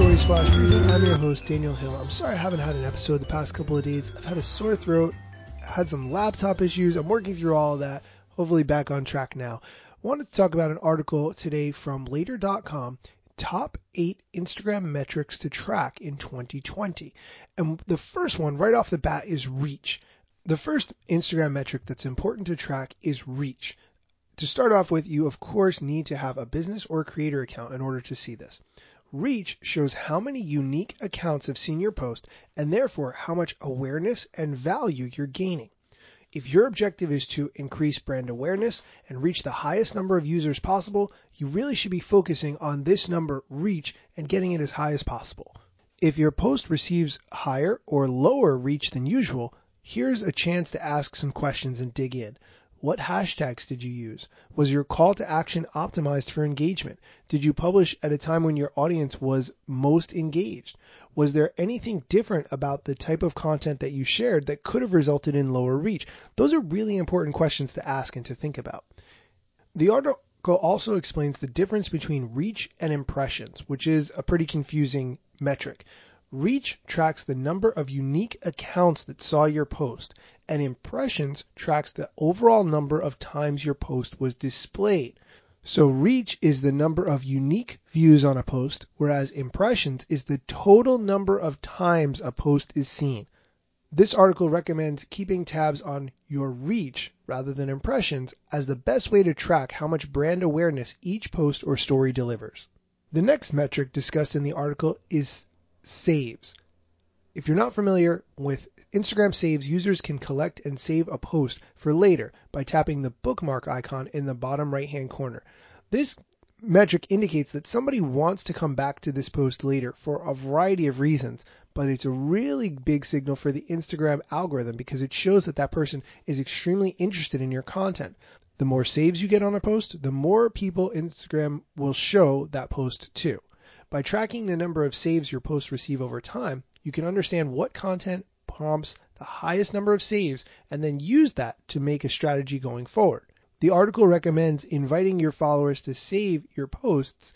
Stories Flash Briefing. I'm your host, Daniel Hill. I'm sorry I haven't had an episode the past couple of days. I've had a sore throat, had some laptop issues. I'm working through all of that. Hopefully back on track now. I wanted to talk about an article today from later.com top eight Instagram metrics to track in 2020. And the first one right off the bat is reach. The first Instagram metric that's important to track is reach. To start off with, you of course need to have a business or creator account in order to see this. Reach shows how many unique accounts have seen your post and therefore how much awareness and value you're gaining. If your objective is to increase brand awareness and reach the highest number of users possible, you really should be focusing on this number reach and getting it as high as possible. If your post receives higher or lower reach than usual, here's a chance to ask some questions and dig in. What hashtags did you use? Was your call to action optimized for engagement? Did you publish at a time when your audience was most engaged? Was there anything different about the type of content that you shared that could have resulted in lower reach? Those are really important questions to ask and to think about. The article also explains the difference between reach and impressions, which is a pretty confusing metric. Reach tracks the number of unique accounts that saw your post, and impressions tracks the overall number of times your post was displayed. So reach is the number of unique views on a post, whereas impressions is the total number of times a post is seen. This article recommends keeping tabs on your reach rather than impressions as the best way to track how much brand awareness each post or story delivers. The next metric discussed in the article is saves. If you're not familiar with Instagram saves, users can collect and save a post for later by tapping the bookmark icon in the bottom right hand corner. This metric indicates that somebody wants to come back to this post later for a variety of reasons, but it's a really big signal for the Instagram algorithm because it shows that that person is extremely interested in your content. The more saves you get on a post, the more people Instagram will show that post to. By tracking the number of saves your posts receive over time, you can understand what content prompts the highest number of saves and then use that to make a strategy going forward. The article recommends inviting your followers to save your posts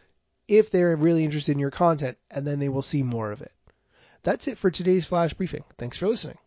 if they're really interested in your content and then they will see more of it. That's it for today's flash briefing. Thanks for listening.